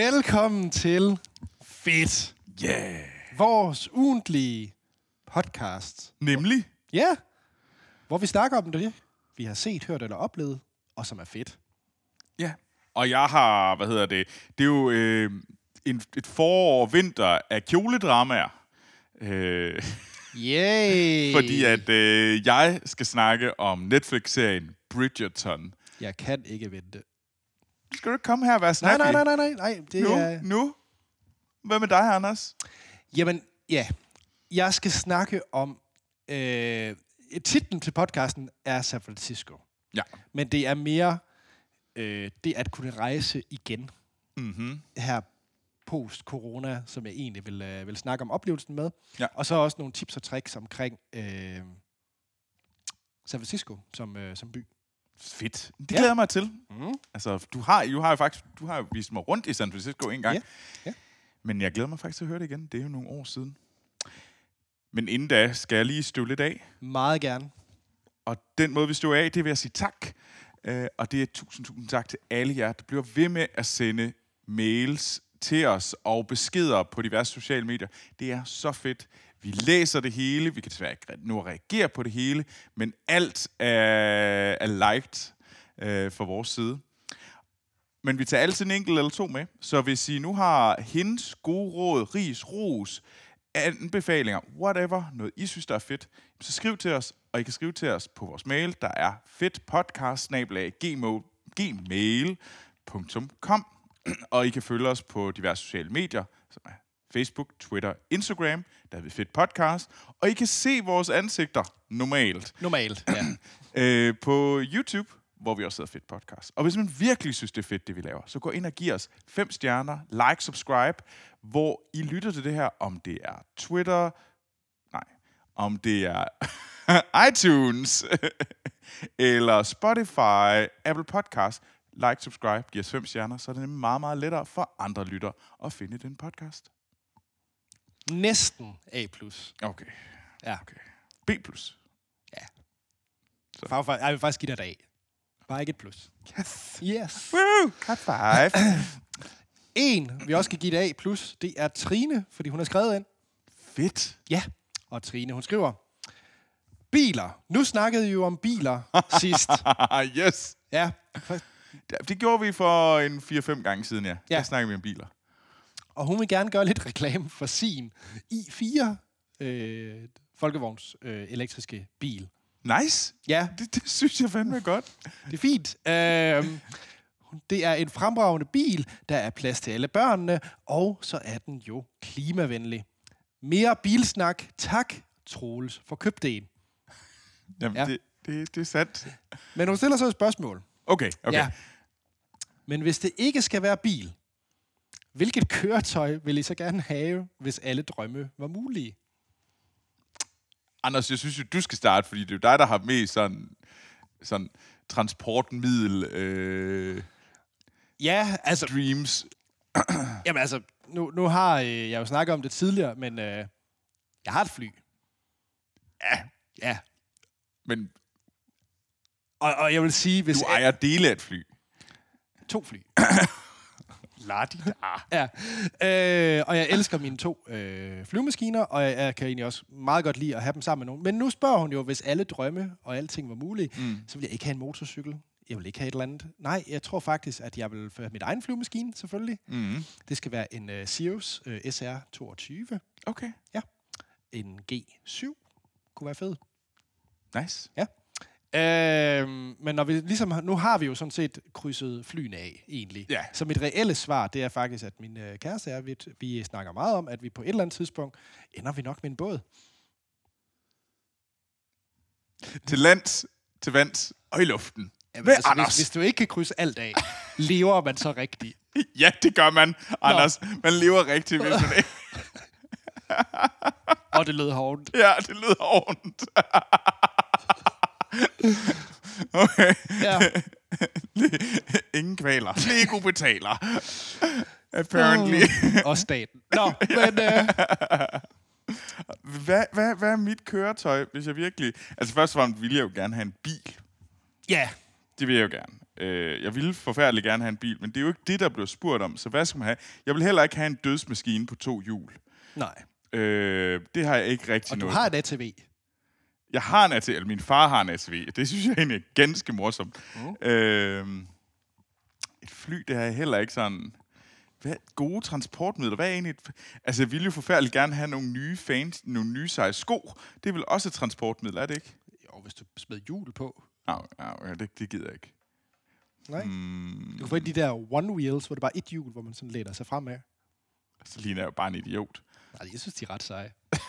Velkommen til Fedt, Yeah. vores ugentlige podcast. Nemlig? Ja, hvor vi snakker om det, vi har set, hørt eller oplevet, og som er fedt. Ja. Og jeg har, hvad hedder det, det er jo øh, en, et forår og vinter af kjoledramaer. Øh, Yay! fordi at øh, jeg skal snakke om Netflix-serien Bridgerton. Jeg kan ikke vente. Skal du ikke komme her og være Nej, snakkelig? nej, nej, nej, nej, nej. Det Nu? er... Nu? Hvad med dig, Anders? Jamen, ja. Jeg skal snakke om... Øh, titlen til podcasten er San Francisco. Ja. Men det er mere øh, det at kunne rejse igen Mm-hmm. her post-corona, som jeg egentlig vil, øh, vil snakke om oplevelsen med. Ja. Og så også nogle tips og tricks omkring øh, San Francisco som, øh, som by. Fedt. Det Ja. glæder jeg mig til. Mm. Altså, du har, du har jo faktisk du har jo vist mig rundt i San Francisco en gang. Ja, ja. Men jeg glæder mig faktisk til at høre det igen. Det er jo nogle år siden. Men inden da skal jeg lige støve lidt af. Meget gerne. Og den måde, vi støver af, det vil jeg sige tak. Uh, og det er tusind, tusind tak til alle jer, der bliver ved med at sende mails til os og beskeder på diverse sociale medier. Det er så fedt. Vi læser det hele. Vi kan desværre ikke nå at reagere på det hele, men alt er, er liked øh, fra vores side. Men vi tager altid en enkelt eller to med. Så hvis I nu har hendes gode råd, ris, ros, anbefalinger, whatever, noget I synes, der er fedt, så skriv til os, og I kan skrive til os på vores mail, der er fedtpodcast-gmail.com og I kan følge os på diverse sociale medier, som er Facebook, Twitter, Instagram, der er vi Fedt Podcast, og I kan se vores ansigter normalt Normalt, ja. øh, på YouTube, hvor vi også hedder Fedt Podcast. Og hvis man virkelig synes, det er fedt, det vi laver, så gå ind og giv os fem stjerner, like, subscribe, hvor I lytter til det her, om det er Twitter, nej, om det er iTunes, eller Spotify, Apple Podcast. Like, subscribe, giv os fem stjerner, så er det meget, meget lettere for andre lytter at finde den podcast. Næsten A+. Okay. Ja. okay. B+. Far, jeg vil faktisk give dig et A. Bare ikke et plus. Yes. Yes. Woo! High five. En, vi også skal give et A+, plus, det er Trine, fordi hun har skrevet ind. Fedt. Ja. Og Trine, hun skriver, Biler. Nu snakkede I jo om biler sidst. yes. Ja. Det- gjorde vi for en 4-5 gange siden, ja. Ja. ja. Der snakker vi om biler. Og hun vil gerne gøre lidt reklame for sin i4 øh, folkevogns øh, elektriske bil. Nice. Ja, Det, det synes jeg fandme godt. det er fint. Øh, det er en fremragende bil, der er plads til alle børnene, og så er den jo klimavenlig. Mere bilsnak. Tak, Troels, for købt en. Jamen, Ja. ja. det, det, det er sandt. Men hun stiller så et spørgsmål. Okay, okay. Ja. Men hvis det ikke skal være bil, hvilket køretøj vil I så gerne have, hvis alle drømme var mulige? Anders, jeg synes jo, du skal starte, fordi det er jo dig, der har mest sådan, sådan transportmiddel øh, Ja, altså, dreams. jamen, altså nu, nu har øh, jeg jo snakket om det tidligere, men øh, jeg har et fly. Ja, Ja. men Og, og jeg vil sige, hvis du ejer dele af et fly. to fly. La di da. Ja. Øh, og jeg elsker mine to øh, flyvemaskiner, og jeg, jeg kan egentlig også meget godt lide at have dem sammen med nogen. Men nu spørger hun jo, hvis alle drømme og alting var mulige, mm. så vil jeg ikke have en motorcykel. Jeg vil ikke have et eller andet. Nej, jeg tror faktisk, at jeg vil have mit egen flyvemaskine, selvfølgelig. Mm. Det skal være en uh, Sirius uh, SR22. Okay, En G7 kunne være fed. nice. Øh, men når vi ligesom, nu har vi jo sådan set krydset flyene af, egentlig. Ja. Så mit reelle svar, det er faktisk, at min øh, kæreste er, vi, vi snakker meget om, at vi på et eller andet tidspunkt ender vi nok med en båd. Til lands, til vands og i luften. Jamen, Hvad, altså, Anders? hvis, hvis du ikke kan krydse alt af, lever man så rigtigt? Ja, det gør man, Anders. Man lever rigtigt, hvis man ikke... Og det lød hårdt. Ja, det lyder ordentligt. okay. Ja. Ingen kvaler. Lego betaler. Apparently. Og staten. Nå, men øh, Hvad, hvad, hvad er mit køretøj, hvis jeg virkelig... Altså først og fremmest ville jeg jo gerne have en bil. ja, Det vil jeg jo gerne. Øh, jeg ville forfærdeligt gerne have en bil, men det er jo ikke det, der blev spurgt om. Så hvad skal man have? Jeg vil heller ikke have en dødsmaskine på to hjul. Nej. Øh, det har jeg ikke rigtig Og du noget. har et ATV. Jeg har en ATV, eller min far har en ATV. Det synes jeg egentlig er ganske morsomt. Mm. Øh, et fly, det har jeg heller ikke sådan... Hvad, gode transportmidler, hvad er egentlig... Et, altså, jeg ville jo forfærdeligt gerne have nogle nye fans, nogle nye seje sko. Det er vel også et transportmiddel, er det ikke? Jo, hvis du smed hjul på. Nej, nej det, det gider jeg ikke. Nej. Mm, Du kan få de der one wheels, hvor det bare er et hjul, hvor man sådan læner sig fremad. så ligner jeg jo bare en idiot. Nej, jeg synes, de er ret seje.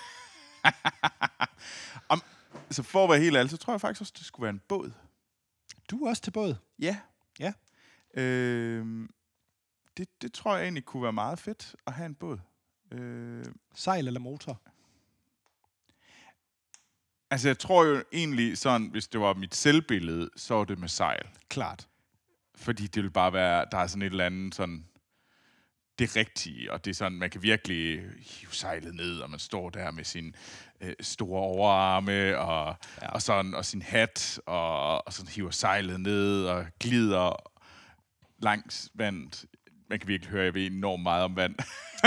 Så for at være helt ærlig, så tror jeg faktisk også, det skulle være en båd. Du er også til båd. Ja. Ja. Øh, det, det tror jeg egentlig kunne være meget fedt at have en båd. Øh, Sejl eller motor. altså, jeg tror jo egentlig sådan, hvis det var mit selvbillede, så var det med sejl. Klart. Fordi det vil bare være, der er sådan et eller andet sådan, det rigtige, og det er sådan, man kan virkelig hive sejlet ned, og man står der med sin øh, store overarme, og, Ja. ja. og, sådan, og sin hat, og, og sådan hiver sejlet ned, og glider langs vandet. Man kan virkelig høre, at jeg ved enormt meget om vand.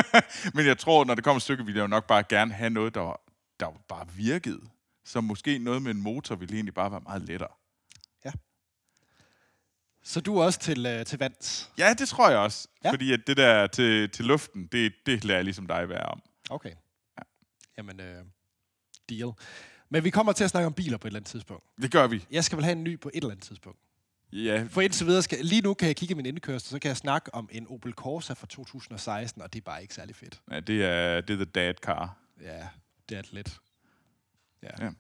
Men jeg tror, når det kommer et stykke, ville jeg jo nok bare gerne have noget, der, der bare virkede. Så måske noget med en motor ville egentlig bare være meget lettere. Så du er også til, øh, til vands. Ja, det tror jeg også. Ja. Ja. Fordi at det der til, til luften, det, det lader jeg ligesom dig være om. Okay. Ja. Jamen, øh, deal. Men vi kommer til at snakke om biler på et eller andet tidspunkt. Det gør vi. Jeg skal vel have en ny på et eller andet tidspunkt. Ja, For indtil videre skal, lige nu kan jeg kigge i min indkørsel, så kan jeg snakke om en Opel Corsa fra 2016, og det er bare ikke særlig fedt. ja det, er, det er the dad car. Ja, det er lidt. Ja. Ja.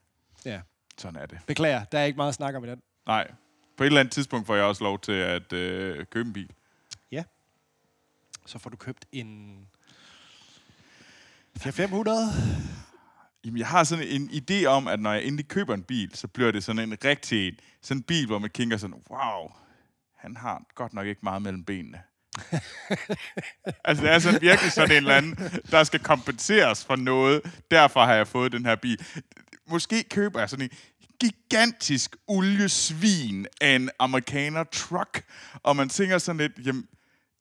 ja. Sådan er det. Beklager, der er ikke meget at snakke om i den. Nej, på et eller andet tidspunkt får jeg også lov til at øh, købe en bil. Så får du købt en 4500. Jamen, jeg har sådan en idé om, at når jeg endelig køber en bil, så bliver det sådan en rigtig en, sådan en bil, hvor man kigger sådan, wow, han har godt nok ikke meget mellem benene. altså, det er sådan virkelig sådan en eller anden, der skal kompenseres for noget. Derfor har jeg fået den her bil. Måske køber jeg sådan en gigantisk oliesvin af en amerikaner truck, og man tænker sådan lidt, jamen,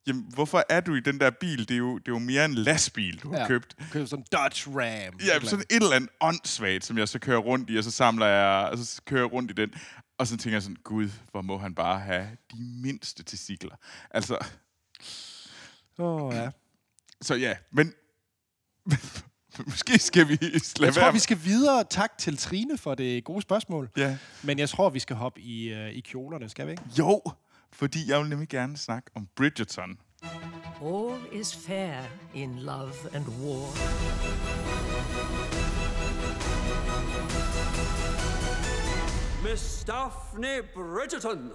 jamen, hvorfor er du i den der bil? Det er jo, det er jo mere en lastbil, du har ja. købt. Du køber sådan en Dodge Ram. Ja, sådan et eller andet åndssvagt, som jeg så kører rundt i, og så samler jeg, og så kører jeg rundt i den. Og så tænker jeg sådan, gud, hvor må han bare have de mindste testikler. Altså, Åh, oh, ja. så ja, men måske skal vi lade Jeg tror, vi skal videre. Tak til Trine for det gode spørgsmål. Ja. Men jeg tror, vi skal hoppe i, uh, i kjolerne, skal vi ikke? Jo, fordi jeg vil nemlig gerne snakke om Bridgerton. All is fair in love and war. Miss Daphne Bridgerton.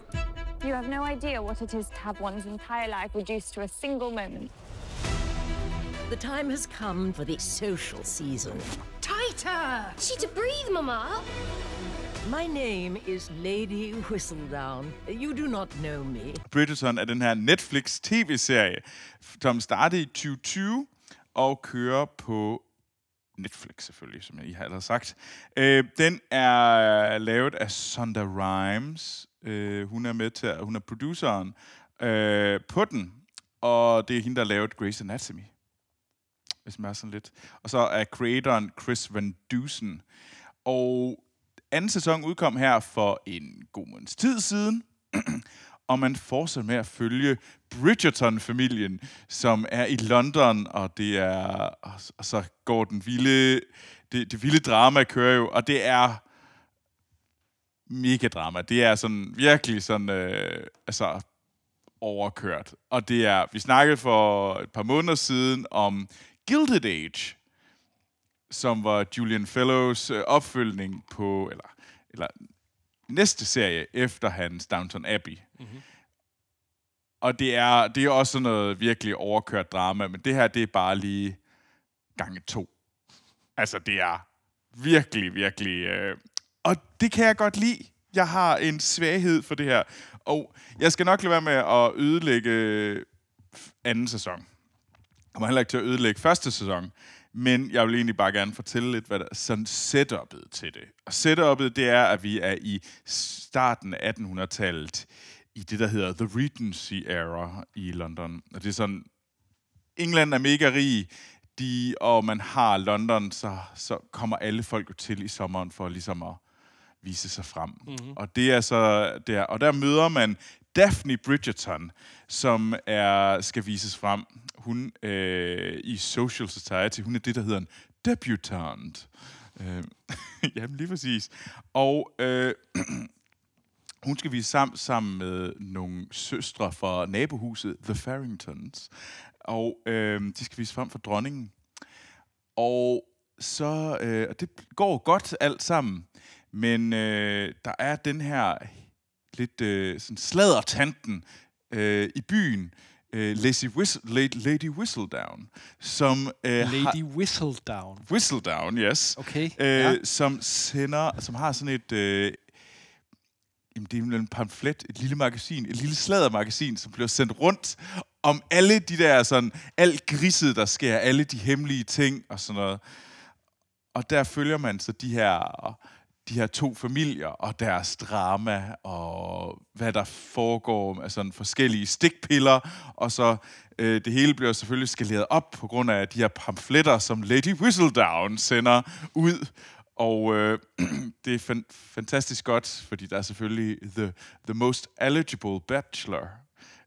You have no idea what it is to have one's entire life reduced to a single moment. The time has come for the social season. Tighter! She to breathe, Mama. My name is Lady Whistledown. You do not know me. Bridgerton er den her Netflix tv-serie, som startede i 2020 og kører på Netflix selvfølgelig, som jeg I har allerede sagt. Øh, den er lavet af Sonda Rhimes. Øh, hun er med til, hun er produceren øh, på den, og det er hende, der har lavet Grey's Anatomy. Hvis man er sådan lidt. Og så er creatoren Chris Van Dusen. Og anden sæson udkom her for en god måneds tid siden, og man fortsætter med at følge Bridgerton-familien, som er i London, og det er og så går den vilde, det, det vilde drama kører jo, og det er mega drama. Det er sådan virkelig sådan, øh, altså overkørt. Og det er, vi snakkede for et par måneder siden om Gilded Age, som var Julian Fellows øh, opfølgning på, eller, eller næste serie efter hans Downton Abbey. Mm-hmm. Og det er, det er også sådan noget virkelig overkørt drama, men det her, det er bare lige gange to. Altså, det er virkelig, virkelig... Øh, og det kan jeg godt lide. Jeg har en svaghed for det her. Og jeg skal nok lade være med at ødelægge anden sæson. Jeg kommer heller ikke til at ødelægge første sæson. Men jeg vil egentlig bare gerne fortælle lidt, hvad der er sådan setup'et til det. Og setup'et, det er, at vi er i starten af 1800-tallet i det, der hedder The Regency Era i London. Og det er sådan, England er mega rig, de, og man har London, så, så kommer alle folk jo til i sommeren for ligesom at vise sig frem. Mm-hmm. Og det er så der, og der møder man Daphne Bridgerton, som er skal vises frem. Hun øh, i Social Society, hun er det, der hedder en debutant. Øh, jamen lige præcis. Og øh, hun skal vise sammen, sammen med nogle søstre fra nabohuset, The Farringtons. Og øh, de skal vise frem for dronningen. Og så, øh, og det går godt alt sammen. Men øh, der er den her lidt øh, sådan sladdertanten øh, i byen, øh, Lady, Whistle, Lady, Lady Whistledown, som... Øh, har- Lady Whistledown. Whistledown, yes. Okay, Øh, ja. Som sender, som har sådan et... Øh, jamen, det er en pamflet, et lille magasin, et lille sladdermagasin, som bliver sendt rundt om alle de der sådan, alt griset, der sker, alle de hemmelige ting og sådan noget. Og der følger man så de her, de her to familier og deres drama, og hvad der foregår med sådan forskellige stikpiller, og så øh, det hele bliver selvfølgelig skaleret op på grund af de her pamfletter, som Lady Whistledown sender ud. Og øh, det er fan- fantastisk godt, fordi der er selvfølgelig the, the most eligible bachelor,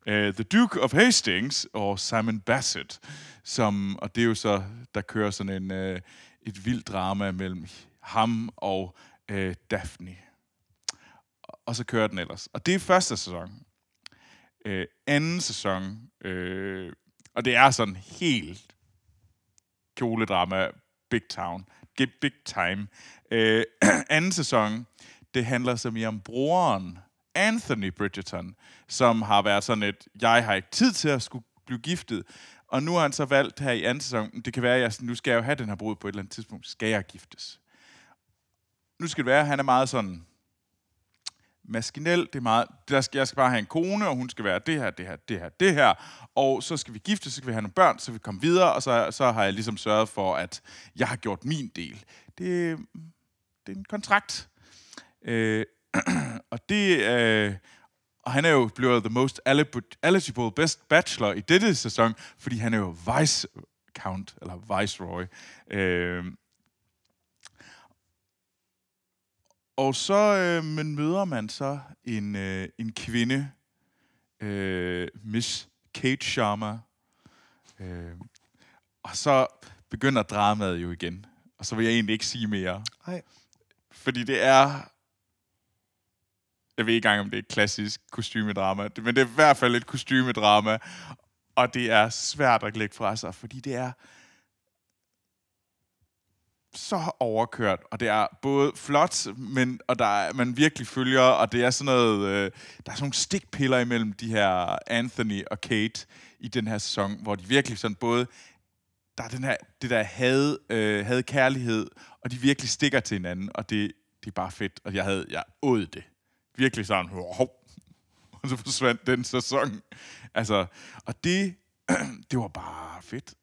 uh, The Duke of Hastings og Simon Bassett, som, og det er jo så, der kører sådan en, uh, et vildt drama mellem ham og øh, Daphne. Og så kører den ellers. Og det er første sæson. Øh, anden sæson, øh, og det er sådan helt kjoledrama, big town, get big time. Øh, anden sæson, det handler så mere om broren, Anthony Bridgerton, som har været sådan et, jeg har ikke tid til at skulle blive giftet. Og nu har han så valgt her i anden sæson, det kan være, at jeg, nu skal jeg jo have den her brud på et eller andet tidspunkt, skal jeg giftes? Nu skal det være, at han er meget sådan maskinel, det er meget, der skal, jeg skal bare have en kone, og hun skal være det her, det her, det her, det her, og så skal vi gifte, så skal vi have nogle børn, så skal vi komme videre, og så, så har jeg ligesom sørget for, at jeg har gjort min del. Det, det er en kontrakt. Øh, og det... Øh, og han er jo blevet the most eligible best bachelor i dette sæson, fordi han er jo vice count, eller viceroy. Øh, og så øh, men møder man så en, øh, en kvinde, øh, Miss Kate Sharma. Øh, og så begynder dramaet jo igen. Og så vil jeg egentlig ikke sige mere. Nej. Fordi det er... Jeg ved ikke engang, om det er et klassisk kostymedrama, men det er i hvert fald et kostymedrama. Og det er svært at lægge fra sig, fordi det er så overkørt, og det er både flot, men, og der er, man virkelig følger, og det er sådan noget, øh, der er sådan nogle stikpiller imellem de her Anthony og Kate i den her sæson, hvor de virkelig sådan både, der er den her, det der had, øh, had kærlighed, og de virkelig stikker til hinanden, og det, det er bare fedt, og jeg havde, jeg åd det. Virkelig sådan, wow, og så forsvandt den sæson. Altså, og det, det var bare fedt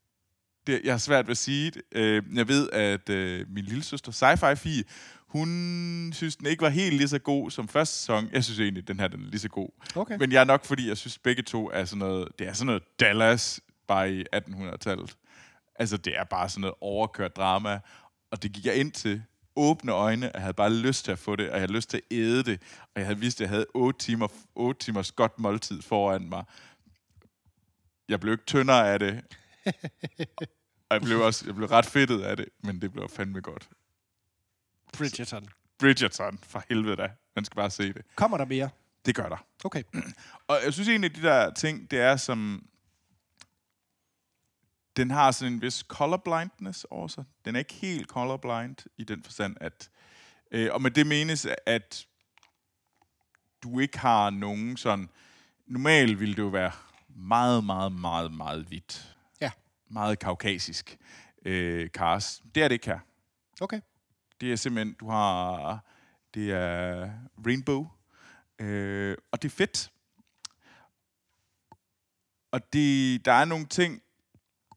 det, jeg har svært ved at sige det. Øh, jeg ved, at øh, min lille søster, Sci-Fi Fie, hun synes, den ikke var helt lige så god som første sæson. Jeg synes egentlig, den her den er lige så god. Okay. Men jeg er nok, fordi jeg synes, begge to er sådan noget, det er sådan noget Dallas bare i 1800-tallet. Altså, det er bare sådan noget overkørt drama, og det gik jeg ind til åbne øjne, og jeg havde bare lyst til at få det, og jeg havde lyst til at æde det, og jeg havde vidst, at jeg havde 8 timer, 8 timers godt måltid foran mig. Jeg blev ikke tyndere af det, og jeg blev også jeg blev ret fedtet af det, men det blev fandme godt. Bridgerton. Bridgerton, for helvede da. Man skal bare se det. Kommer der mere? Det gør der. Okay. Og jeg synes egentlig, at de der ting, det er som... Den har sådan en vis colorblindness over sig. Den er ikke helt colorblind i den forstand, at... Øh, og med det menes, at du ikke har nogen sådan... Normalt ville det jo være meget, meget, meget, meget hvidt. Meget kaukasisk øh, cast. Det er det ikke her. Okay. Det er simpelthen, du har, det er rainbow, øh, og det er fedt. Og det, der er nogle ting,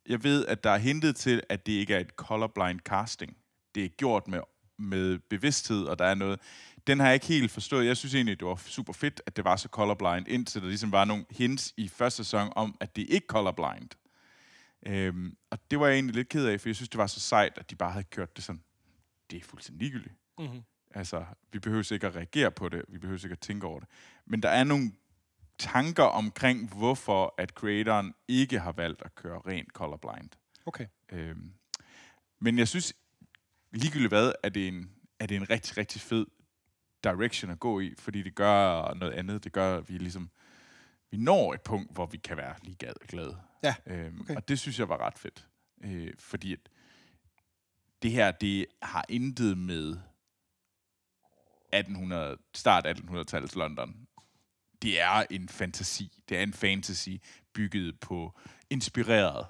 jeg ved, at der er hintet til, at det ikke er et colorblind casting. Det er gjort med med bevidsthed, og der er noget... Den har jeg ikke helt forstået. Jeg synes egentlig, det var super fedt, at det var så colorblind, indtil der ligesom var nogle hints i første sæson om, at det ikke colorblind. Øhm, og det var jeg egentlig lidt ked af, for jeg synes, det var så sejt, at de bare havde kørt det sådan. Det er fuldstændig ligegyldigt. Mm-hmm. Altså, vi behøver ikke at reagere på det, vi behøver ikke at tænke over det. Men der er nogle tanker omkring, hvorfor at creatoren ikke har valgt at køre rent colorblind. Okay. Øhm, men jeg synes, ligegyldigt hvad, er det, en, er det en rigtig, rigtig fed direction at gå i, fordi det gør noget andet. Det gør, at vi ligesom vi når et punkt, hvor vi kan være lige gad- glade. Ja, Øhm, okay. Og det synes jeg var ret fedt. Øh, fordi at det her, det har intet med 1800, start 1800-tallets London. Det er en fantasi. Det er en fantasy bygget på, inspireret.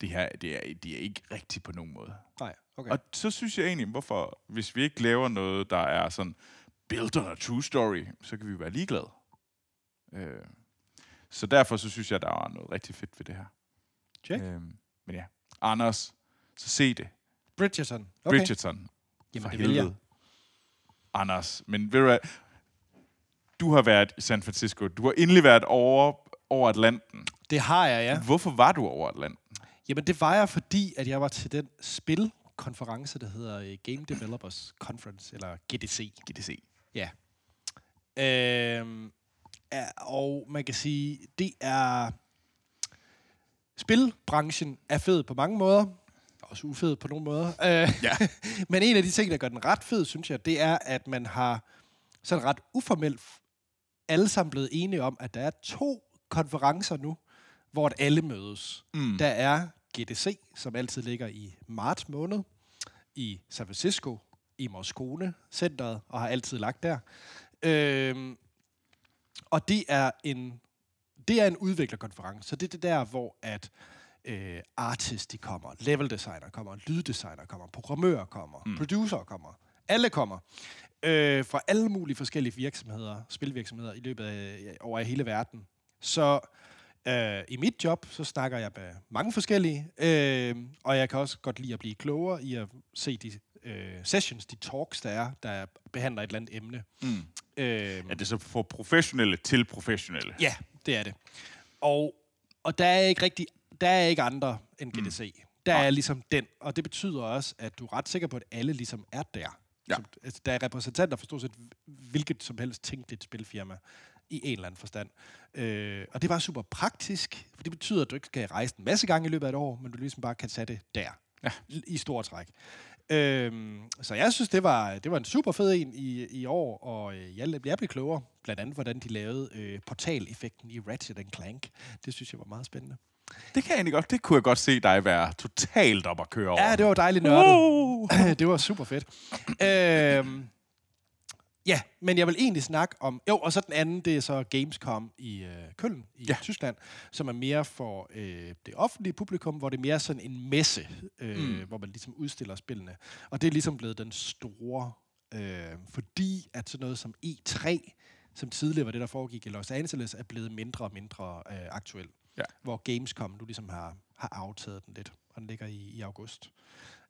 Det her, det er, det er ikke rigtigt på nogen måde. Nej, okay. Og så synes jeg egentlig, hvorfor, hvis vi ikke laver noget, der er sådan, built on a true story, så kan vi være ligeglade. Øh, så derfor så synes jeg, der var noget rigtig fedt ved det her. Check. Øh, men ja, Anders, så se det. Bridgerton. Okay. Bridgerton. Jamen, For det vil jeg. Anders, men ved du hvad? Du har været i San Francisco. Du har endelig været over, over Atlanten. Det har jeg, ja. Hvorfor var du over Atlanten? Jamen, det var jeg, fordi at jeg var til den spilkonference, der hedder øh, Game Developers Conference, eller GDC. GDC. Ja. Øhm, Og man kan sige, det er... Spilbranchen er fed på mange måder. Også ufed på nogle måder. Øh, Ja. men en af de ting, der gør den ret fed, synes jeg, det er, at man har sådan ret uformelt alle sammen blevet enige om, at der er to konferencer nu, hvor alle mødes. Mm. Der er GDC, som altid ligger i marts måned, i San Francisco, i Moscone centret og har altid lagt der. Øhm, og det er en det er en udviklerkonference, så det er det der, hvor at øh, artists de kommer, level designer kommer, lyddesigner kommer, programmører kommer, mm. producer kommer, alle kommer øh, fra alle mulige forskellige virksomheder, spilvirksomheder i løbet af over hele verden. Så øh, i mit job, så snakker jeg med mange forskellige, øh, og jeg kan også godt lide at blive klogere i at se de øh, sessions, de talks, der er, der behandler et eller andet emne. Mm. Øh, Er det så for professionelle til professionelle? Ja, det er det. Og, og der er ikke rigtig, der er ikke andre end GDC. Mm. Der er ligesom den, og det betyder også, at du er ret sikker på, at alle ligesom er der. Ja. Som, altså, der er repræsentanter for stort set hvilket som helst tænkeligt spilfirma i en eller anden forstand. Øh, og det var super praktisk, for det betyder, at du ikke skal rejse en masse gange i løbet af et år, men du ligesom bare kan tage det der, Ja. i- i stor træk. Øhm, så jeg synes, det var, det var en super fed en i, i år, og øh, jeg, jeg blev klogere. Blandt andet, hvordan de lavede øh, portaleffekten i Ratchet Clank. Det synes jeg var meget spændende. Det kan jeg egentlig godt. Det kunne jeg godt se dig være totalt op at køre over. Ja, det var dejligt nørdet. det var super fedt. øhm, ja, men jeg vil egentlig snakke om... Jo, og så den anden, det er så Gamescom i øh, Køln i Ja. Tyskland, som er mere for øh, det offentlige publikum, hvor det er mere sådan en messe, øh, mm. hvor man ligesom udstiller spillene. Og det er ligesom blevet den store... Øh, fordi at sådan noget som E3, som tidligere var det, der foregik i Los Angeles, er blevet mindre og mindre øh, aktuel. Ja. Hvor Gamescom nu ligesom har, har aftaget den lidt, og den ligger i, i august.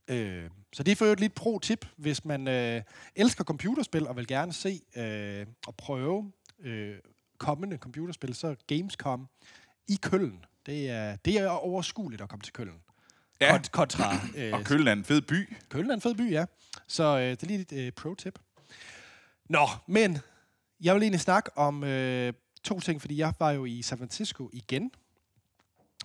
Øh, så det er for øvrigt lidt pro-tip, hvis man øh, elsker computerspil og vil gerne se øh, og prøve øh, kommende computerspil, så Gamescom i Køln. Det er, det er overskueligt at komme til Køln. Ja. Kont- Kontra, øh, Og Køln er en fed by. Køln er en fed by, ja. Så øh, det er lige et øh, pro-tip. Nå, men jeg vil egentlig snakke om øh, to ting, fordi jeg var jo i San Francisco igen.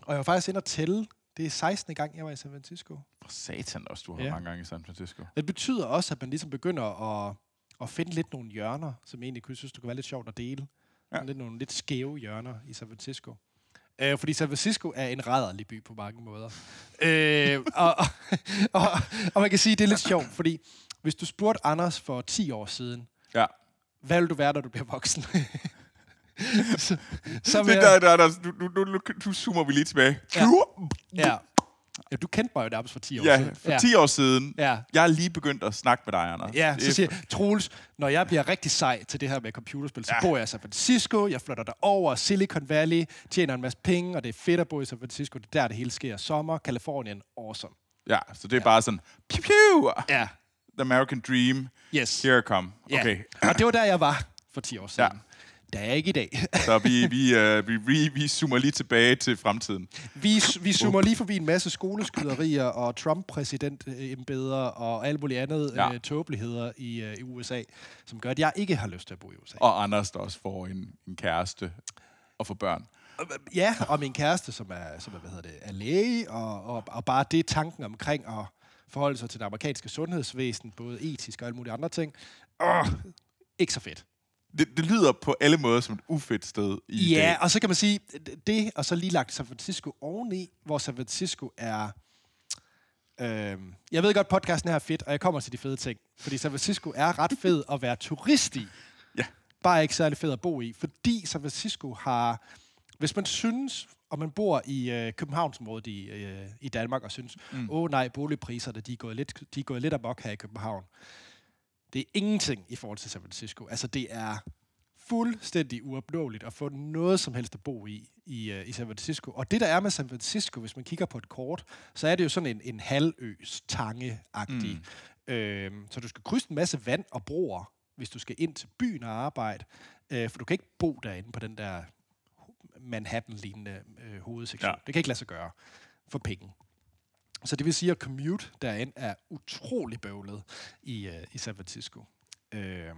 Og jeg var faktisk inde og tælle. Det er 16. gang, jeg var i San Francisco. For satan også, du har Ja. mange gange i San Francisco. Det betyder også, at man ligesom begynder at, at finde lidt nogle hjørner, som egentlig kunne synes, det kunne være lidt sjovt at dele. Ja. Lidt nogle lidt skæve hjørner i San Francisco. Øh, fordi San Francisco er en rædderlig by på mange måder. øh, og, og, og, og man kan sige, det er lidt sjovt, fordi hvis du spurgte Anders for 10 år siden, Ja. hvad vil du være, når du bliver voksen? så, så Det der, der, der, nu, nu, nu, nu, zoomer vi lige tilbage. Ja. ja. ja, du kendte mig jo nærmest for 10 år Ja, siden. for 10 år siden. Ja. Jeg er lige begyndt at snakke med dig, Anders. Ja, så er- siger jeg, Troels, når jeg bliver rigtig sej til det her med computerspil, så Ja. ja. bor jeg i San Francisco, jeg flytter derover, Silicon Valley, tjener en masse penge, og det er fedt at bo i San Francisco, det er der, det hele sker. Sommer, Kalifornien, awesome. Ja, så det er bare sådan, piu, piu. Ja, The American Dream. Yes. Here I come. Ja. Okay. Og det var der, jeg var for 10 år siden. Ja. Der er ikke i dag. Så vi, vi, uh, vi, vi, vi zoomer lige tilbage til fremtiden. Vi, vi zoomer lige forbi en masse skoleskyderier og Trump-præsident-embeder og alt muligt andet Ja. ja. øh, tåbeligheder i, øh, i USA, som gør, at jeg ikke har lyst til at bo i USA. Og Anders, der også får en, en kæreste og får børn. Ja, og min kæreste, som er, som er, hvad hedder det, er læge, og, og, og bare det tanken omkring at forholde sig til det amerikanske sundhedsvæsen, både etisk og alle mulige andre ting. Åh, ikke så fedt. Det, det lyder på alle måder som et ufedt sted i Ja, dag. og så kan man sige, det, og så lige lagt San Francisco oveni, hvor San Francisco er... Øh, jeg ved godt, podcasten her er fedt, og jeg kommer til de fede ting. Fordi San Francisco er ret fed at være turist i. Ja. Bare ikke særlig fed at bo i. Fordi San Francisco har... Hvis man synes, og man bor i øh, Københavnsområdet i, øh, i Danmark, og synes, åh mm. oh, nej, boligpriserne, de er, gået lidt, de er gået lidt amok her i København. Det er ingenting i forhold til San Francisco. Altså, det er fuldstændig uopnåeligt at få noget som helst at bo i, i, uh, i San Francisco. Og det, der er med San Francisco, hvis man kigger på et kort, så er det jo sådan en, en halvøs, tange-agtig. Mm. Øhm, så du skal krydse en masse vand og broer, hvis du skal ind til byen og arbejde. Øh, for du kan ikke bo derinde på den der Manhattan-lignende øh, hovedsektion. Ja. Det kan ikke lade sig gøre for penge. Så det vil sige, at commute derind er utrolig bøvlet i, øh, i San Francisco. Øhm,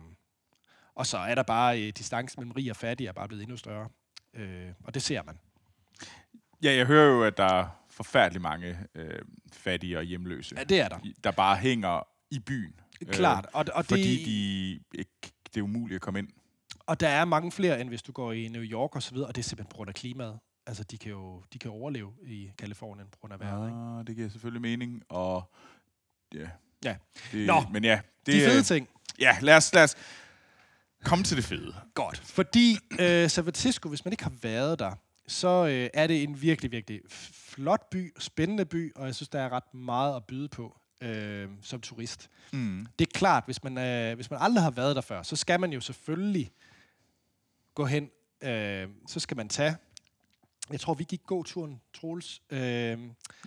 og så er der bare øh, distancen mellem rig og fattig er bare blevet endnu større. Øh, og det ser man. Ja, jeg hører jo, at der er forfærdeligt mange øh, fattige og hjemløse, Ja, det er der. der bare hænger i byen. Klart. Og, og, fordi det, de det er umuligt at komme ind. og der er mange flere, end hvis du går i New York og så videre, og det er simpelthen på grund af klimaet. Altså, de kan jo de kan overleve i Kalifornien på grund af vejret. Ikke? Ah, det giver selvfølgelig mening, og ja. Ja. Det, Nå, men ja, det, De fede ting. Ja, lad os, lad os komme til det fede. Godt. Fordi øh, San Francisco, hvis man ikke har været der, så øh, er det en virkelig, virkelig flot by, spændende by, og jeg synes, der er ret meget at byde på øh, som turist. Mm. Det er klart, hvis man, øh, hvis man aldrig har været der før, så skal man jo selvfølgelig gå hen. Øh, så skal man tage... Jeg tror, vi gik gåturen, Troels. Øh,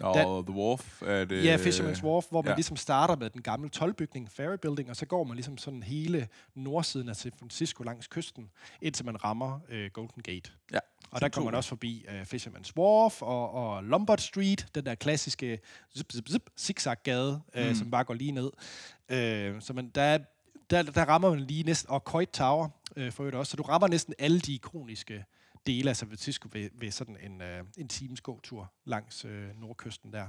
Og Den- The Wharf er det... Ja, Fisherman's Wharf, hvor man ja. ligesom starter med den gamle tolvbygning, Ferry Building, og så går man ligesom sådan hele nordsiden af San Francisco langs kysten, indtil man rammer øh, Golden Gate. Ja. Og der kommer man også forbi øh, Fisherman's Wharf og, og Lombard Street, den der klassiske zip, zip, zip, zigzag-gade, øh, mm. som bare går lige ned. Øh, så man, der, er- der, der rammer man lige næsten, og Coit Tower øh, for øvrigt også, så du rammer næsten alle de ikoniske dele af San Francisco ved, ved sådan en, øh, en times gåtur langs øh, nordkysten der.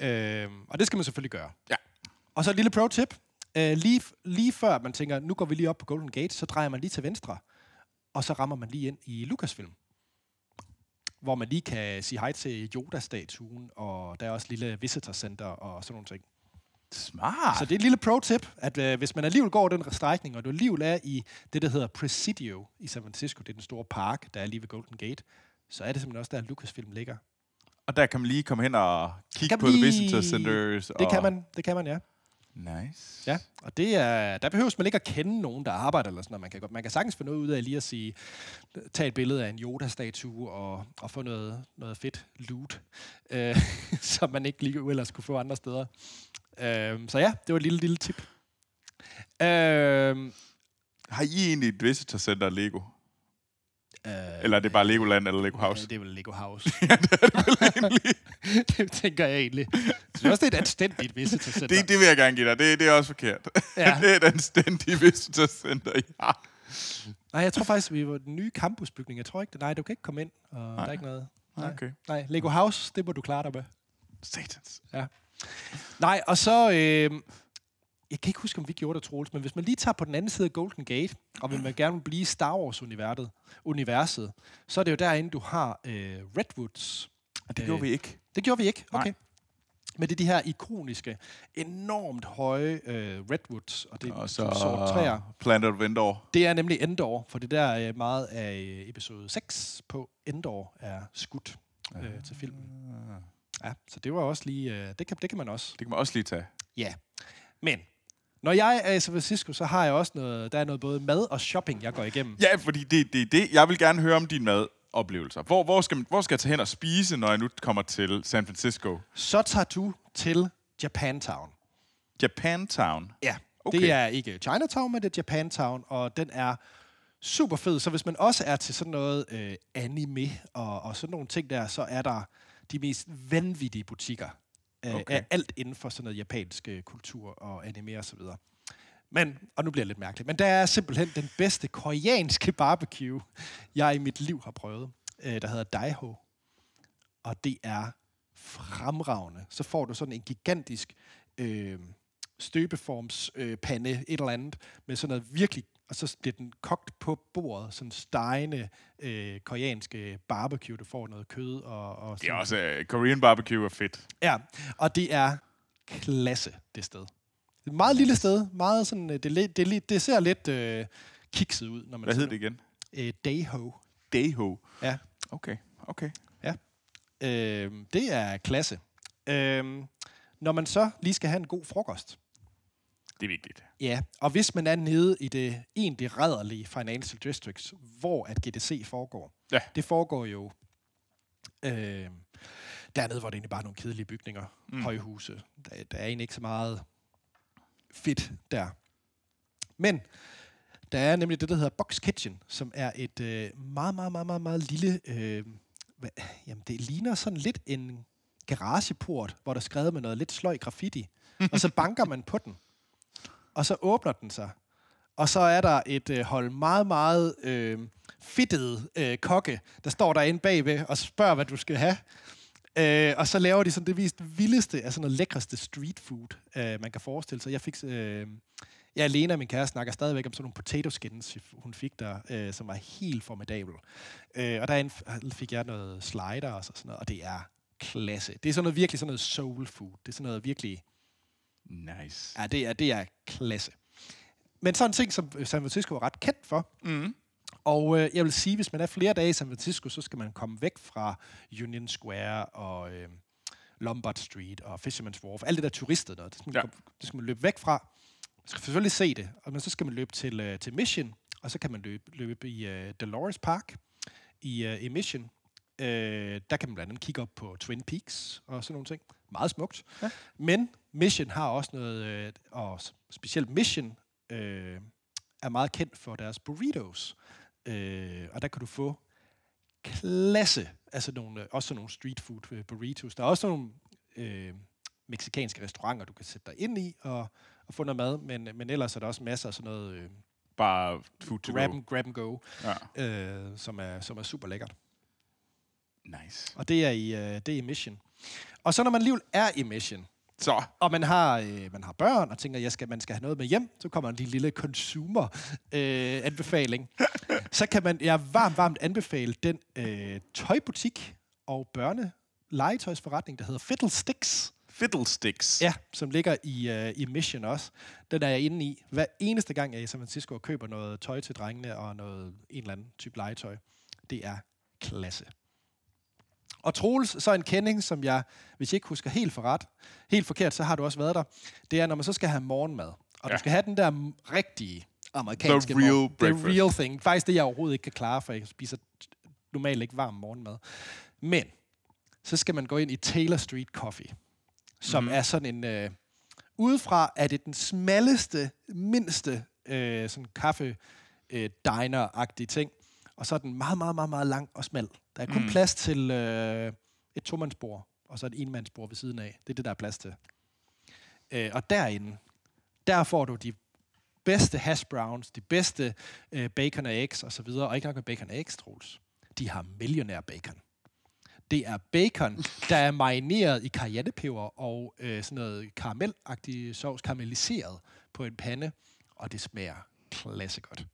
Øh, og det skal man selvfølgelig gøre. Ja. Og så et lille pro-tip. Øh, lige, lige før man tænker, nu går vi lige op på Golden Gate, så drejer man lige til venstre, og så rammer man lige ind i Lucasfilm. Hvor man lige kan sige hej til Yoda-statuen, og der er også lille visitor center og sådan nogle ting. Smart. Så det er et lille pro-tip, at øh, hvis man alligevel går den strækning, og du alligevel er i det, der hedder Presidio i San Francisco, det er den store park, der er lige ved Golden Gate, så er det simpelthen også der, Lucasfilm ligger. Og der kan man lige komme hen og kigge på man The lige- Visitor Centers. Det og... kan man, det kan man, ja. Nice. Ja, og det er, der behøves man ikke at kende nogen, der arbejder eller sådan noget. Man kan, man kan sagtens få noget ud af lige at sige, tage et billede af en Yoda-statue og, og få noget, noget fedt loot, øh, som man ikke lige ellers kunne få andre steder. Øh, så ja, det var et lille, lille tip. Øh, Har I egentlig et Visitor Center Lego? øh, Eller er det bare Legoland eller Lego Ja, House? det er vel Lego House. ja, det er det vel egentlig. det tænker jeg egentlig. Også, det er et anstændigt visitor center. Det, det vil jeg gerne give dig. Det, det er også forkert. Ja. det er et anstændigt Visitor Center, ja. Nej, jeg tror faktisk, vi var den nye campusbygning. Jeg tror ikke, det, nej, du kan ikke komme ind, og nej. der er ikke noget. Nej. Okay. nej, Lego House, det må du klare dig med. Satans. Ja. Nej, og så... Øh, jeg kan ikke huske, om vi gjorde det, Troels, men hvis man lige tager på den anden side af Golden Gate, og vil man gerne blive Star Wars-universet, universet, så er det jo derinde, du har øh, Redwoods. Og det gjorde vi ikke. Det gjorde vi ikke? Nej. Okay. Men det er de her ikoniske, enormt høje øh, redwoods, og det er så, sorte træer. Planet of Endor. Det er nemlig Endor, for det der er meget af øh, episode 6 på Endor er skudt øh, til filmen. Ja, så det var også lige, øh, det, kan, det kan man også. Det kan man også lige tage. Ja. Men, når jeg er i San Francisco, så har jeg også noget, der er noget både mad og shopping, jeg går igennem. Ja, fordi det det, er det. Jeg vil gerne høre om din madoplevelser. Hvor, hvor, skal, man- hvor skal jeg tage hen og spise, når jeg nu kommer til San Francisco? Så tager du til Japantown. Japantown. Ja, Okay. okay. det er ikke Chinatown, men det er Japantown, og den er super fed. Så hvis man også er til sådan noget øh, anime og, og sådan nogle ting der, så er der de mest vanvittige butikker øh, Okay. af alt inden for sådan noget japansk øh, kultur og anime og så videre. Men, og nu bliver det lidt mærkeligt, men der er simpelthen den bedste koreanske barbecue, jeg i mit liv har prøvet, øh, der hedder Daiho. Og det er fremragende. Så får du sådan en gigantisk øh, støbeformspande, øh, pande, et eller andet, med sådan noget virkelig, og så bliver den kogt på bordet, sådan stegende øh, koreanske barbecue, du får noget kød og... og Det er sådan- også... Uh, Korean barbecue er fedt. Ja, og det er klasse, det sted. Det er et meget lille sted, meget sådan, øh, det, det, lidt- det ser lidt øh, kikset ud, når man Hvad hed det igen? Øh, Dayho. Dayho. Ja. Okay, okay. Øh, det er klasse. Øh, når man så lige skal have en god frokost, Det er vigtigt. Ja, og hvis man er nede i det egentlig rædderlige Financial Districts, hvor at GDC foregår, Ja. det foregår jo øh, dernede, hvor det egentlig bare er nogle kedelige bygninger, mm. højhuse. Der, der er egentlig ikke så meget fedt der. Men der er nemlig det, der hedder Box Kitchen, som er et øh, meget, meget, meget, meget, meget lille... Øh, hvad, jamen, det ligner sådan lidt en garageport, hvor der er skrevet med noget lidt sløj graffiti. og så banker man på den og så åbner den sig. Og så er der et øh, hold meget, meget øh, fedtede øh, kokke, der står derinde bagved og spørger, hvad du skal have. Øh, og så laver de sådan det vist vildeste, altså noget lækreste street food, øh, man kan forestille sig. Jeg fik... Øh, Ja, Lena, min kæreste, snakker stadigvæk om sådan nogle potato skins, hun fik der, øh, som var helt formidabel. Øh, og derinde fik jeg noget slider og sådan noget, og det er klasse. Det er sådan noget virkelig sådan noget soul food. Det er sådan noget virkelig Nice. Ja, det er, det er klasse. Men sådan en ting, som San Francisco er ret kendt for. Mm. Og øh, jeg vil sige, hvis man er flere dage i San Francisco, så skal man komme væk fra Union Square og øh, Lombard Street og Fisherman's Wharf. Alt det der turistet noget, det skal man, Ja. ja. det skal man løbe væk fra. Man skal selvfølgelig se det, og men så skal man løbe til, øh, til Mission, og så kan man løbe, løbe i øh, Dolores Park i, øh, i Mission. Øh, der kan man blandt andet kigge op på Twin Peaks og sådan nogle ting. Meget smukt. Ja. Men Mission har også noget, øh, og specielt Mission øh, er meget kendt for deres burritos. Øh, og der kan du få klasse, altså nogle, øh, også sådan nogle street food øh, burritos. Der er også nogle øh, meksikanske restauranter, du kan sætte dig ind i og, og få noget mad, men, men ellers er der også masser af sådan noget øh, Bare food to grab, go. and, grab and go, Ja. øh, som, er, som er super lækkert. Nice. Og det er i, øh, det er i Mission. Og så når man alligevel er i Mission, Så, og man har, øh, man har børn, og tænker, at jeg skal, man skal have noget med hjem, så kommer en lille, consumer-anbefaling. så kan man jeg varmt, varmt anbefale den øh, tøjbutik og børne legetøjsforretning, der hedder Fiddlesticks. fiddlesticks. Ja, som ligger i, øh, i Mission også. Den er jeg inde i. Hver eneste gang, jeg er i San Francisco og køber noget tøj til drengene og noget, en eller anden type legetøj. Det er klasse. Og Troels, så en kending, som jeg, hvis jeg ikke husker helt for ret, helt forkert, så har du også været der. Det er, når man så skal have morgenmad. Og ja. Du skal have den der rigtige amerikanske The real morgen- breakfast. The real thing. Faktisk det, jeg overhovedet ikke kan klare, for jeg spiser normalt ikke varm morgenmad. Men så skal man gå ind i Taylor Street Coffee, som mm. er sådan en... Øh, udefra er det den smalleste, mindste øh, sådan kaffe øh, diner-agtige ting. Og så er den meget, meget, meget, meget lang og smal. Der er kun mm. plads til øh, et tomandsbord, og så et enmandsbord ved siden af. Det er det, der er plads til. Øh, og derinde, der får du de bedste hash browns, de bedste øh, bacon og eggs og så videre. Og ikke nok med bacon og eggs, Troels. De har millionær bacon. Det er bacon, der er marineret i cayennepeber og øh, sådan noget karamelagtig sovs, karamelliseret på en pande, og det smager klasse godt.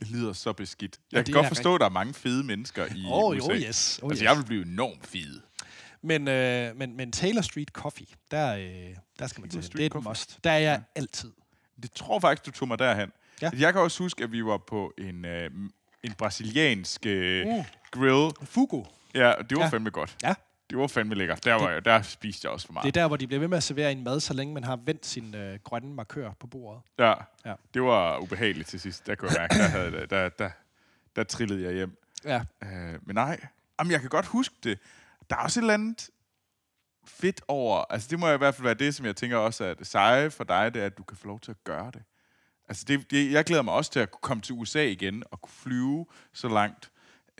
Det lyder så beskidt. Ja, Jeg det kan godt forstå, at der er mange fede mennesker i Oh, USA. oh yes. Oh, altså, yes. jeg vil blive enormt fed. Men, øh, men, men Taylor Street Coffee, der, øh, der skal man til. Det er et Coffee. must. Der er jeg altid. Det tror faktisk, du tog mig derhen. Ja. Jeg kan også huske, at vi var på en, øh, en brasiliansk øh, Mm. grill. Fugo, Ja, det var Ja. fandme godt. ja. Det var fandme lækkert. Der, var, jeg- der spiste jeg også for Det er meget. der, hvor de bliver ved med at servere en mad, så længe man har vendt sin øh, grønne markør på bordet. Ja. Ja. Det var ubehageligt til sidst. Der kunne jeg mærke, der, havde, der, der, der trillede jeg hjem. Ja. Øh, men nej, Jamen, jeg kan godt huske det. Der er også et eller andet fedt over... Altså, det må i hvert fald være det, som jeg tænker også er det seje for dig, det er, at du kan få lov til at gøre det. Altså, det, det, jeg glæder mig også til at kunne komme til USA igen og kunne flyve så langt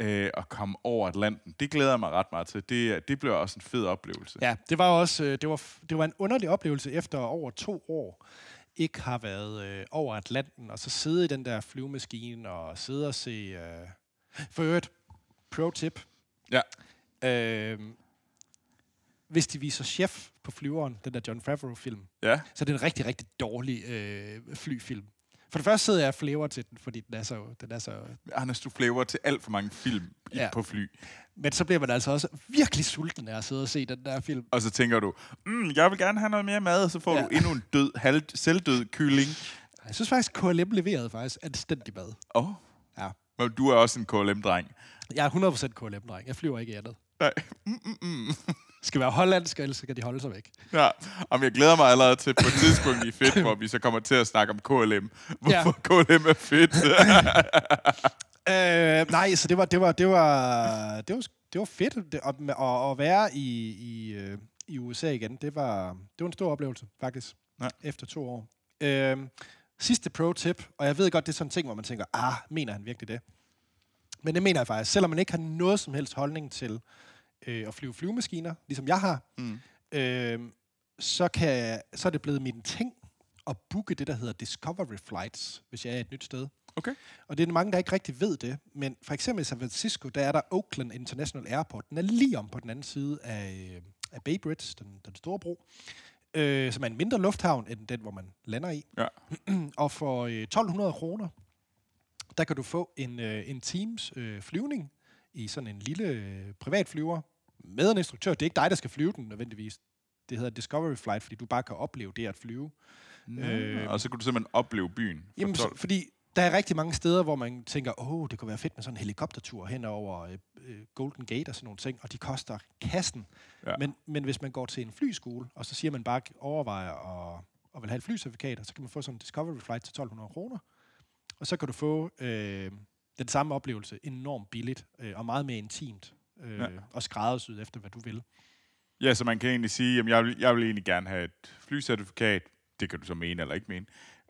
øh, og komme over Atlanten. Det glæder jeg mig ret meget til. Det, det bliver også en fed oplevelse. Ja, det var også øh, det var, det var en underlig oplevelse efter over to år ikke har været øh, over Atlanten, og så sidde i den der flyvemaskine og sidde og se... Øh, for øvrigt, pro-tip. Ja. Øh, hvis de viser Chef på flyveren, den der John Favreau-film, Ja. så er det en rigtig, rigtig dårlig øh, flyfilm. For det første sidder jeg og flæver til den, fordi den er så... Den er så Anders, du flavor til alt for mange film Ja. på fly. men så bliver man altså også virkelig sulten af at sidde og se den der film. Og så tænker du, mm, jeg vil gerne have noget mere mad, og så får Ja. du endnu en død, halv, selvdød kylling. Jeg synes faktisk, KLM leverede faktisk anstændig mad. Åh. Oh. Ja. Men du er også en KLM-dreng. Jeg er 100% KLM-dreng. Jeg flyver ikke i andet. Nej. Mm, mm, mm. Skal være hollandsk, ellers skal de holde sig væk. Ja, om jeg glæder mig allerede til på et tidspunkt i fedt, hvor vi så kommer til at snakke om KLM. Hvorfor ja. KLM er fedt. Øh, nej, så det var, det var, det var, det var, det var fedt det, at, at, at være i, i, øh, i USA igen. Det var, det var en stor oplevelse, faktisk, Ja. efter to år. Øh, sidste pro-tip, og jeg ved godt, det er sådan en ting, hvor man tænker, ah, mener han virkelig det? Men det mener jeg faktisk. Selvom man ikke har noget som helst holdning til øh, at flyve flyvemaskiner, ligesom jeg har, Mm. øh, så, kan, så er det blevet min ting at booke det, der hedder Discovery Flights, hvis jeg er et nyt sted. Okay. Og det er mange, der ikke rigtig ved det, men for eksempel i San Francisco, der er der Oakland International Airport. Den er lige om på den anden side af, øh, af Bay Bridge, den, den store bro, øh, som er en mindre lufthavn end den, hvor man lander i. Ja. og for øh, 1200 kroner, der kan du få en, øh, en Teams øh, flyvning i sådan en lille øh, privatflyver med en instruktør. Det er ikke dig, der skal flyve den nødvendigvis. Det hedder Discovery Flight, fordi du bare kan opleve det at flyve. Øh, og så kunne du simpelthen opleve byen. for Jamen, 12. så, fordi der er rigtig mange steder, hvor man tænker, åh, det kunne være fedt med sådan en helikoptertur hen over øh, øh, Golden Gate og sådan nogle ting, og de koster kassen. Ja. Men, men hvis man går til en flyskole, og så siger man bare, overvejer at, at vil have et flycertifikat, så kan man få sådan en Discovery Flight til 1200 kroner. Og så kan du få øh, den samme oplevelse enormt billigt, øh, og meget mere intimt, øh, Ja. og skræddersyet efter, hvad du vil. Ja, så man kan egentlig sige, at jeg vil, jeg vil egentlig gerne have et flycertifikat. Det kan du så mene eller ikke mene.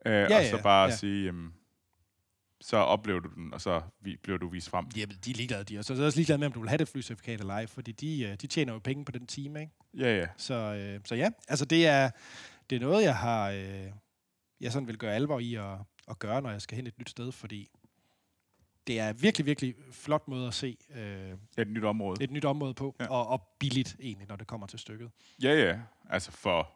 Øh, ja, og så ja, bare ja. sige, jamen, så oplever du den, og så bliver du vist frem. Jamen, de er ligeglade, de er. Så er også ligeglade med, om du vil have det flycertifikat eller ej, fordi de, øh, de tjener jo penge på den time, ikke? Ja, ja. Så, øh, så ja, altså det er, det er noget, jeg har, øh, jeg sådan vil gøre alvor i at, at gøre, når jeg skal hen et nyt sted, fordi det er virkelig, virkelig flot måde at se øh, et nyt område. et nyt område på, Ja. ja. og, og billigt egentlig, når det kommer til stykket. Ja, ja. Altså for...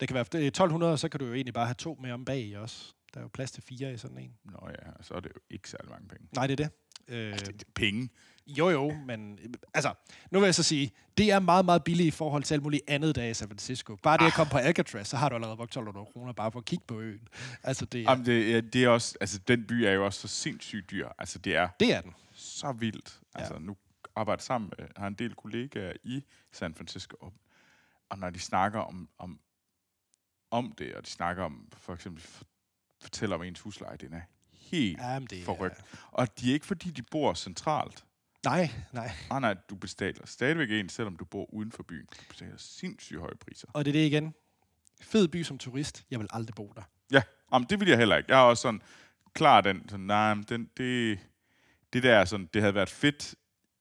Det kan være det er 1200, så kan du jo egentlig bare have to med om bag i også. Der er jo plads til fire i sådan en. Nå ja, så er det jo ikke særlig mange penge. Nej, det er det. Øh, Altså, det, det er penge. Jo, jo, men øh, altså, nu vil jeg så sige, det er meget, meget billigt i forhold til alt muligt andet, der er i San Francisco. Bare det at komme på Alcatraz, så har du allerede brugt 1200 kroner bare for at kigge på øen. Altså, det er, Jamen, det, ja, det er også... Altså, den by er jo også så sindssygt dyr. Altså, det er det er den. så vildt. Altså, nu arbejder sammen med, har en del kollegaer i San Francisco, og, og når de snakker om, om, om det, og de snakker om, for eksempel, for, fortæller om ens husleje, den er helt Jamen, det er- forrygt. Og de er ikke, fordi de bor centralt. Nej, nej. Nej, nej, du betaler stadigvæk en, selvom du bor uden for byen. Du betaler sindssygt høje priser. Og det er det igen. Fed by som turist. Jeg vil aldrig bo der. Ja, jamen, det vil jeg heller ikke. Jeg er også sådan klar den, sådan, nej, den, det, det der er sådan, det havde været fedt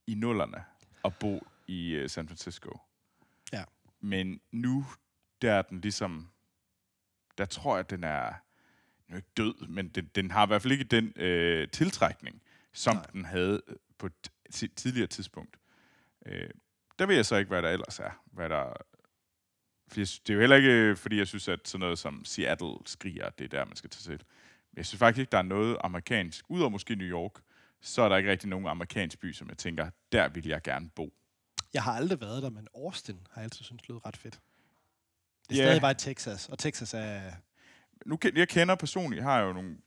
i nullerne at bo i uh, San Francisco. Ja. Men nu, der er den ligesom, der tror jeg, den er, jo ikke død, men den, den har i hvert fald ikke den øh, tiltrækning, som Nej. Den havde på et ti- tidligere tidspunkt. Øh, der ved jeg så ikke, hvad der ellers er. Hvad der, for jeg, det er jo heller ikke, fordi jeg synes, at sådan noget som Seattle skriger, det er der, man skal tage til. Men jeg synes faktisk ikke, der er noget amerikansk, udover måske New York, så er der ikke rigtig nogen amerikansk by, som jeg tænker, der vil jeg gerne bo. Jeg har aldrig været der, men Austin har jeg altid syntes lød ret fedt. Det er Ja. stadig bare i Texas, og Texas er... Nu, jeg kender personligt, jeg har jo nogle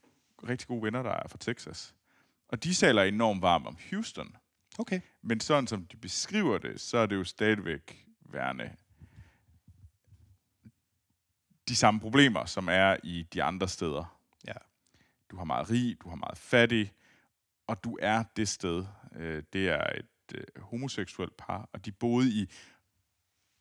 rigtig gode venner, der er fra Texas. Og de taler enormt varmt om Houston. Okay. Men sådan som de beskriver det, så er det jo stadigvæk værende de samme problemer, som er i de andre steder. Ja. Du har meget rig, du har meget fattig, og du er det sted. Øh, det er et øh, homoseksuelt par, og de boede i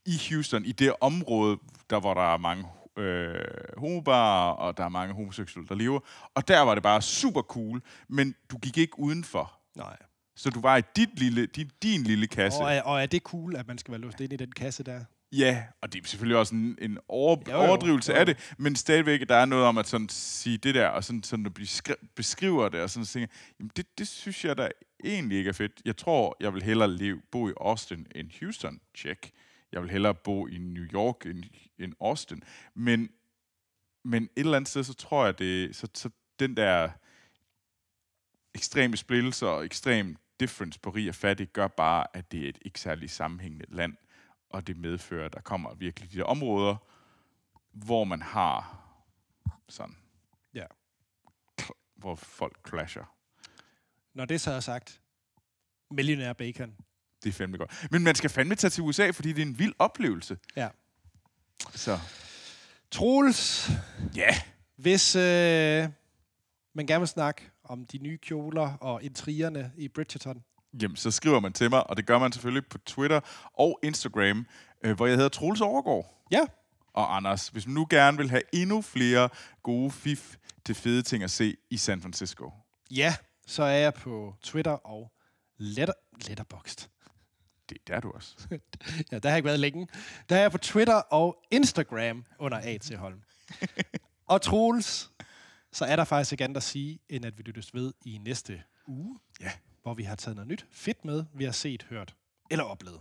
i Houston, i det område, der hvor der er mange øh, homobarer, og der er mange homoseksuelle, der lever. Og der var det bare super cool, men du gik ikke udenfor. Nej. Så du var i dit lille, din, din lille kasse. Og er, og er det cool, at man skal være låst ind i den kasse der? Ja, og det er selvfølgelig også en, en over, Jo, jo. overdrivelse Jo, af det, men stadigvæk, der er noget om at sådan sige det der, og sådan, sådan at beskri- beskriver det, og sådan tænker, jamen det, det synes jeg da egentlig ikke er fedt. Jeg tror, jeg vil hellere leve, bo i Austin end Houston, check. Jeg vil hellere bo i New York end, end Austin. Men, men et eller andet sted, så tror jeg, det, så, så den der ekstreme splittelse og ekstrem difference på rig og fattig, gør bare, at det er et ikke særlig sammenhængende land og det medfører, at der kommer virkelig de der områder, hvor man har sådan, Ja. hvor folk clasher. Når det så er sagt, millionær bacon. Det er fandme godt. Men man skal fandme tage til USA, fordi det er en vild oplevelse. Ja. Så Troels, ja, hvis øh, man gerne vil snakke om de nye kjoler og intrigerne i Bridgerton, jamen, så skriver man til mig, og det gør man selvfølgelig på Twitter og Instagram, øh, hvor jeg hedder Troels Overgaard. ja, Og Anders, hvis man nu gerne vil have endnu flere gode fif til fede ting at se i San Francisco. ja, så er jeg på Twitter og letter, Letterboxd. Det er der du også. Ja, der har jeg ikke været længe. Der er jeg på Twitter og Instagram under A.T. Holm. og Troels, så er der faktisk ikke andet at sige, end at vi lyttes ved i næste uge, Ja. hvor vi har taget noget nyt fedt med, vi har set, hørt eller oplevet.